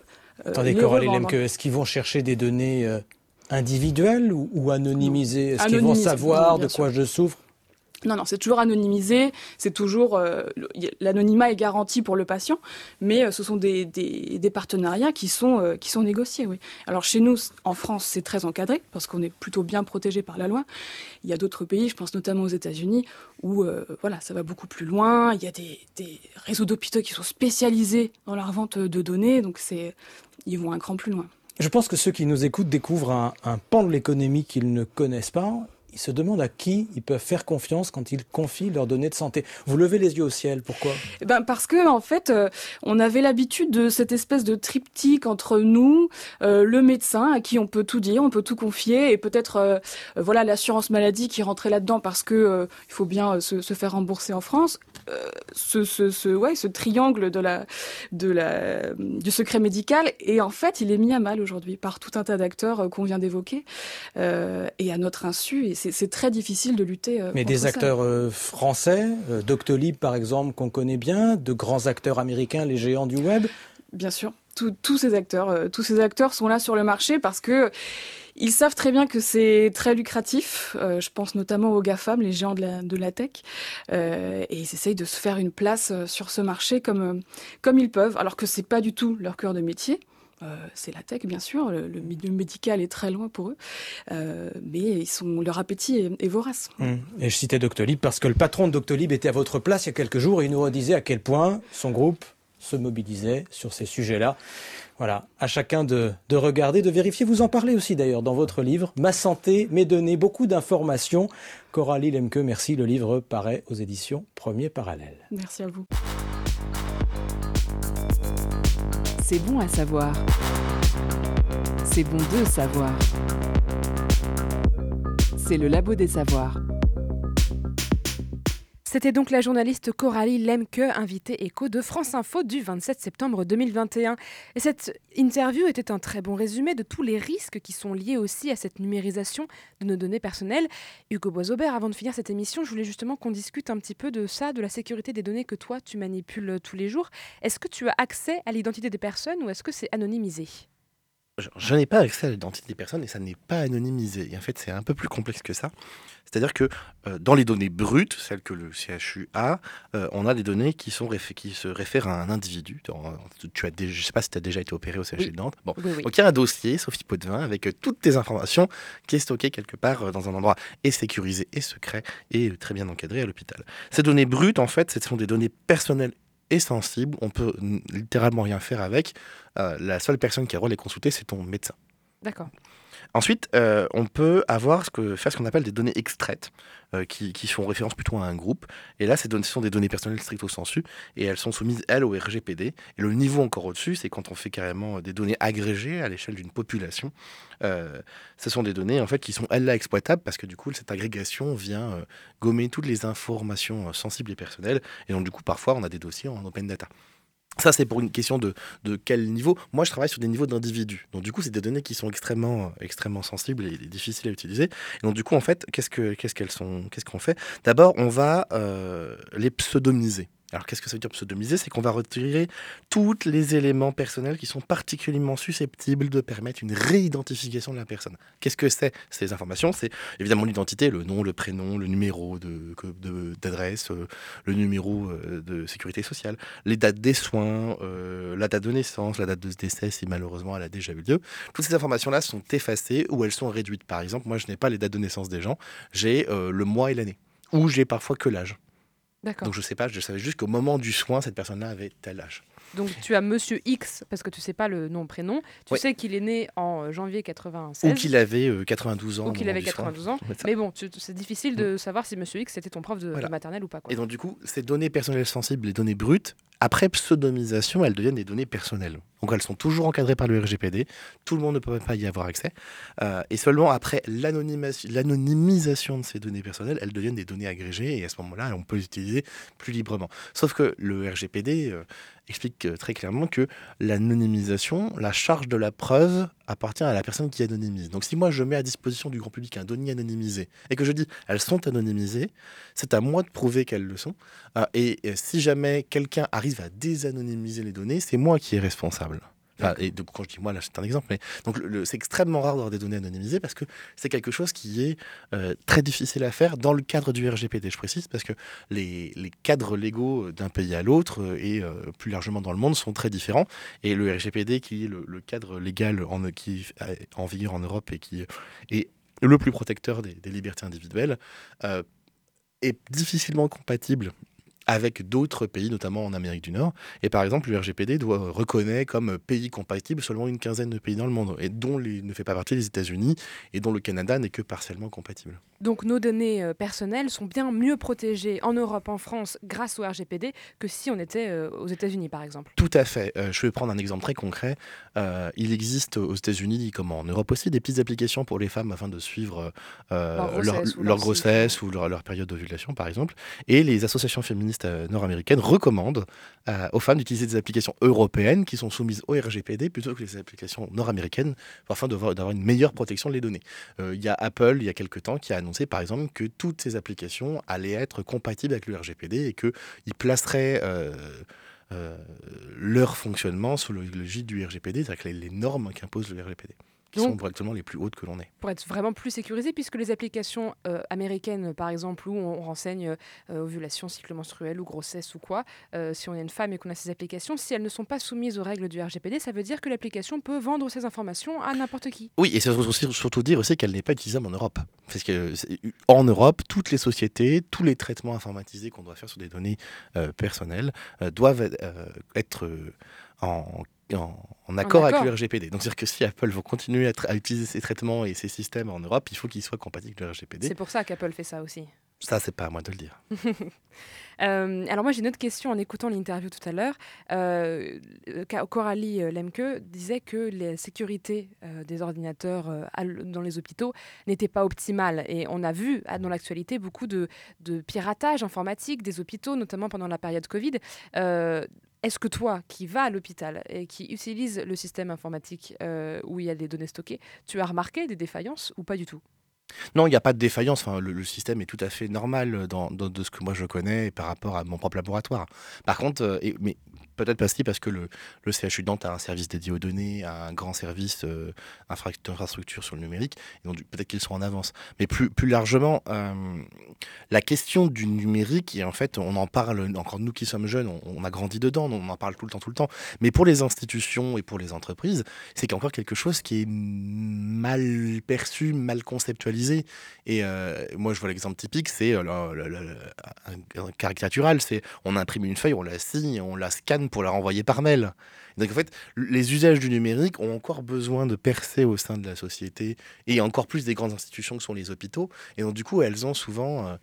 Attendez, les Coralie. Lemke, est-ce qu'ils vont chercher des données individuelles ou, ou anonymisées? Est-ce qu'ils vont savoir non, de quoi je souffre? Non, non, c'est toujours anonymisé, c'est toujours euh, l'anonymat est garanti pour le patient, mais euh, ce sont des, partenariats qui sont euh, qui sont négociés. Oui. Alors chez nous, en France, c'est très encadré parce qu'on est plutôt bien protégé par la loi. Il y a d'autres pays, je pense notamment aux États-Unis, où voilà, ça va beaucoup plus loin. Il y a des, réseaux d'hôpitaux qui sont spécialisés dans la revente de données, donc ils vont un cran plus loin. Je pense que ceux qui nous écoutent découvrent un pan de l'économie qu'ils ne connaissent pas. Ils se demandent à qui ils peuvent faire confiance quand ils confient leurs données de santé. Vous levez les yeux au ciel, pourquoi? Eh Ben parce que en fait, euh, on avait l'habitude de cette espèce de triptyque entre nous, euh, le médecin à qui on peut tout dire, on peut tout confier, et peut-être euh, voilà l'assurance maladie qui rentrait là-dedans parce que il faut bien se faire rembourser en France. Ce, ce, ce, ouais, ce triangle de la, de la, du secret médical, et en fait, il est mis à mal aujourd'hui par tout un tas d'acteurs euh, qu'on vient d'évoquer, euh, et à notre insu, et c'est très difficile de lutter. euh, Mais des ça. acteurs euh, français, Doctolib par exemple, qu'on connaît bien, de grands acteurs américains, les géants du web. Bien sûr, Tous- tous ces acteurs, tous ces acteurs sont là sur le marché parce que ils savent très bien que c'est très lucratif. Euh, je pense notamment aux GAFAM, les géants de la, tech, Euh, et ils essayent de se faire une place euh, sur ce marché comme comme ils peuvent, alors que c'est pas du tout leur cœur de métier. C'est la tech, bien sûr. Le, milieu médical est très loin pour eux, mais ils sont leur appétit est, vorace. Hum. Et je citais Doctolib parce que le patron de Doctolib était à votre place il y a quelques jours et il nous redisait à quel point son groupe se mobilisait sur ces sujets-là. Voilà, à chacun de, de regarder, de vérifier. Vous en parlez aussi d'ailleurs dans votre livre, Ma santé, mes données, beaucoup d'informations. Coralie Lemke, merci. Le livre paraît aux éditions Premier Parallèle. Merci à vous. C'est bon à savoir. C'est bon de savoir. C'est le labo des savoirs. C'était donc la journaliste Coralie Lemke, invitée écho de France Info du 27 septembre 2021. Et cette interview était un très bon résumé de tous les risques qui sont liés aussi à cette numérisation de nos données personnelles. Hugo Boisaubert, avant de finir cette émission, je voulais justement qu'on discute un petit peu de ça, de la sécurité des données que toi tu manipules tous les jours. Est-ce que tu as accès à l'identité des personnes ou est-ce que c'est anonymisé? Je, n'ai pas accès à l'identité des personnes et ça n'est pas anonymisé. Et en fait, c'est un peu plus complexe que ça. C'est-à-dire que euh, dans les données brutes, celles que le CHU a, euh, on a des données qui, sont qui se réfèrent à un individu. En- Tu as déjà, je ne sais pas si tu as déjà été opéré au CHU Oui. de Nantes. Bon. Oui, oui. Donc il y a un dossier, Sophie Potvin, avec euh, toutes tes informations qui est stocké quelque part euh, dans un endroit et sécurisé et secret et euh, très bien encadré à l'hôpital. Ces données brutes, en fait, ce sont des données personnelles et sensibles. On peut littéralement rien faire avec. Euh, la seule personne qui a le droit de les consulter, c'est ton médecin. D'accord. Ensuite, euh, on peut avoir ce que, faire ce qu'on appelle des données extraites, euh, qui, font référence plutôt à un groupe. Et là, ce sont des données personnelles stricto sensu, et elles sont soumises, elles, au RGPD. Et le niveau encore au-dessus, c'est quand on fait carrément des données agrégées à l'échelle d'une population. Euh, ce sont des données, en fait, qui sont, elles, là, exploitables, parce que du coup, cette agrégation vient gommer toutes les informations sensibles et personnelles. Et donc, du coup, parfois, on a des dossiers en open data. Ça, c'est pour une question de, de quel niveau. Moi, je travaille sur des niveaux d'individus. Donc, du coup, c'est des données qui sont extrêmement, extrêmement sensibles et difficiles à utiliser. Donc, du coup, en fait, qu'est-ce sont Qu'est-ce qu'on fait? D'abord, on va euh, les pseudonymiser. Alors, qu'est-ce que ça veut dire pseudonymiser C'est qu'on va retirer tous les éléments personnels qui sont particulièrement susceptibles de permettre une réidentification de la personne. Qu'est-ce que c'est Ces informations, c'est évidemment l'identité, le nom, le prénom, le numéro de- de- d'adresse, euh, le numéro euh, de sécurité sociale, les dates des soins, euh, la date de naissance, la date de décès si malheureusement elle a déjà eu lieu. Toutes ces informations-là sont effacées ou elles sont réduites. Par exemple, moi je n'ai pas les dates de naissance des gens, j'ai le mois et l'année. Ou j'ai parfois que l'âge. Donc je sais pas, je savais juste qu'au moment du soin, cette personne-là avait tel âge. Donc tu as Monsieur X parce que tu sais pas le nom prénom. Tu sais qu'il est né en euh, janvier 96. Ou qu'il avait euh, 92 ans. ou qu'il avait du soin. 92 ans. Mais bon, c'est difficile de savoir si Monsieur X était ton prof de, maternelle ou pas. Quoi. Et donc du coup, ces données personnelles sensibles, les données brutes, Après pseudonymisation, elles deviennent des données personnelles. Donc elles sont toujours encadrées par le RGPD, tout le monde ne peut pas y avoir accès. Euh, et seulement après l'anonymisation de ces données personnelles, elles deviennent des données agrégées et à ce moment-là, on peut les utiliser plus librement. Sauf que le RGPD euh, explique euh, très clairement que l'anonymisation, la charge de la preuve appartient à la personne qui anonymise. Donc si moi je mets à disposition du grand public un données anonymisé et que je dis elles sont anonymisées, c'est à moi de prouver qu'elles le sont. et si jamais quelqu'un arrive à désanonymiser les données, c'est moi qui est responsable et donc, quand je dis moi, là, c'est un exemple, mais donc c'est extrêmement rare d'avoir des données anonymisées parce que c'est quelque chose qui est euh, très difficile à faire dans le cadre du RGPD. Je précise parce que les, les cadres légaux d'un pays à l'autre euh, et euh, plus largement dans le monde sont très différents. Et le RGPD, qui est le, cadre légal en, qui en vigueur en Europe et qui est le plus protecteur des libertés individuelles, est difficilement compatible avec d'autres pays, notamment en Amérique du Nord. Et par exemple, le RGPD doit, reconnaît comme pays compatible seulement une quinzaine de pays dans le monde, et dont les, ne fait pas partie les États-Unis, et dont le Canada n'est que partiellement compatible. Donc nos données euh, personnelles sont bien mieux protégées en Europe, en France, grâce au RGPD, que si on était euh, aux États-Unis, par exemple. Tout à fait. Euh, je vais prendre un exemple très concret. il existe aux États-Unis, comme en Europe aussi, des petites applications pour les femmes afin de suivre leur grossesse, ou, leur, période d'ovulation, par exemple. Et les associations féministes nord-américaines recommandent aux femmes d'utiliser des applications européennes qui sont soumises au RGPD plutôt que les applications nord-américaines, afin d'avoir une meilleure protection des données. Il y a Apple, il y a quelques temps, qui a annoncé par exemple que toutes ces applications allaient être compatibles avec le RGPD et qu'ils placeraient euh, euh, leur fonctionnement sous le, du RGPD, c'est-à-dire les normes qu'impose le RGPD qui sont actuellement les plus hautes que l'on ait. Pour être vraiment plus sécurisé, puisque les applications euh, américaines, par exemple, où on renseigne euh, ovulation, cycle menstruel ou grossesse ou quoi, euh, si on est une femme et qu'on a ces applications, si elles ne sont pas soumises aux règles du RGPD, ça veut dire que l'application peut vendre ces informations à n'importe qui. Oui, et ça veut surtout dire aussi qu'elle n'est pas utilisable en Europe. Parce que en Europe, toutes les sociétés, tous les traitements informatisés qu'on doit faire sur des données personnelles doivent être en en, accord avec le RGPD. Donc, c'est-à-dire que si Apple veut continuer à, à, utiliser ces traitements et ces systèmes en Europe, il faut qu'ils soient compatibles avec le RGPD. C'est pour ça qu'Apple fait ça aussi. Ça, c'est pas à moi de le dire. Euh, alors moi, j'ai une autre question en écoutant l'interview tout à l'heure. Euh, Coralie euh, Lemke disait que la sécurité euh, des ordinateurs dans les hôpitaux n'était pas optimale. Et on a vu ah, dans l'actualité beaucoup de, de, piratage informatique des hôpitaux, notamment pendant la période Covid. Est-ce que toi, qui vas à l'hôpital et qui utilise le système informatique euh, où il y a des données stockées, tu as remarqué des défaillances ou pas du tout? Non, il n'y a pas de défaillance. Enfin, le, système est tout à fait normal dans, de ce que moi je connais par rapport à mon propre laboratoire. Par contre, euh, mais peut-être parce, parce que le, le, CHU de Nantes a un service dédié aux données, a un grand service euh, infrastructure sur le numérique, et donc peut-être qu'ils sont en avance. Mais plus, plus largement, euh, la question du numérique, et en fait, on en parle, encore nous qui sommes jeunes, on, a grandi dedans, on en parle tout le temps, tout le temps. Mais pour les institutions et pour les entreprises, c'est qu'il encore quelque chose qui est mal perçu, mal conceptualisé. Et euh, moi, je vois l'exemple typique, c'est euh, caricatural, c'est on imprime une feuille, on la signe, on la scanne pour la renvoyer par mail. Donc en fait, les usages du numérique ont encore besoin de percer au sein de la société et encore plus des grandes institutions que sont les hôpitaux. Et donc du coup, elles ont souvent euh,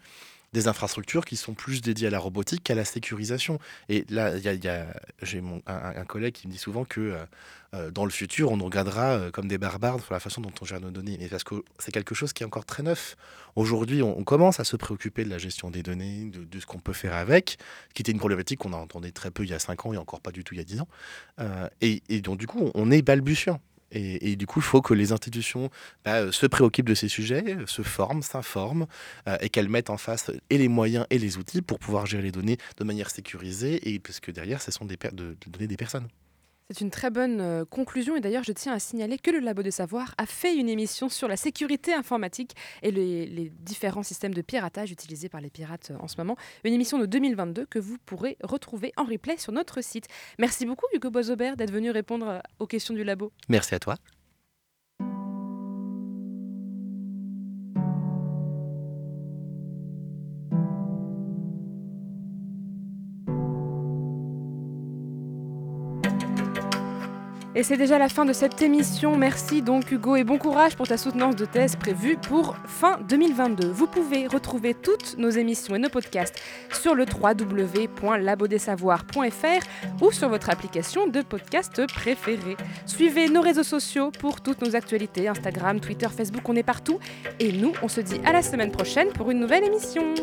des infrastructures qui sont plus dédiées à la robotique qu'à la sécurisation. Et là, j'ai un, collègue qui me dit souvent que euh, euh, dans le futur, on nous regardera euh, comme des barbares sur la façon dont on gère nos données. Mais parce que c'est quelque chose qui est encore très neuf. Aujourd'hui, on, commence à se préoccuper de la gestion des données, de, ce qu'on peut faire avec, qui était une problématique qu'on a entendait très peu il y a 5 ans et encore pas du tout il y a 10 ans. et donc, du coup, on est balbutiant. Et, du coup, il faut que les institutions bah, euh, se préoccupent de ces sujets, se forment, s'informent, euh, et qu'elles mettent en face et les moyens et les outils pour pouvoir gérer les données de manière sécurisée, et parce que derrière, ce sont des de données des personnes. C'est une très bonne euh, conclusion et d'ailleurs je tiens à signaler que le Labo des Savoirs a fait une émission sur la sécurité informatique et les, différents systèmes de piratage utilisés par les pirates euh, en ce moment. Une émission de 2022 que vous pourrez retrouver en replay sur notre site. Merci beaucoup Hugo Boisaubert d'être venu répondre euh, aux questions du Labo. Merci à toi. Et c'est déjà la fin de cette émission. Merci donc Hugo et bon courage pour ta soutenance de thèse prévue pour fin 2022. Vous pouvez retrouver toutes nos émissions et nos podcasts sur le www.labodesavoirs.fr ou sur votre application de podcast préférée. Suivez nos réseaux sociaux pour toutes nos actualités, Instagram, Twitter, Facebook, on est partout. Et nous, on se dit à la semaine prochaine pour une nouvelle émission.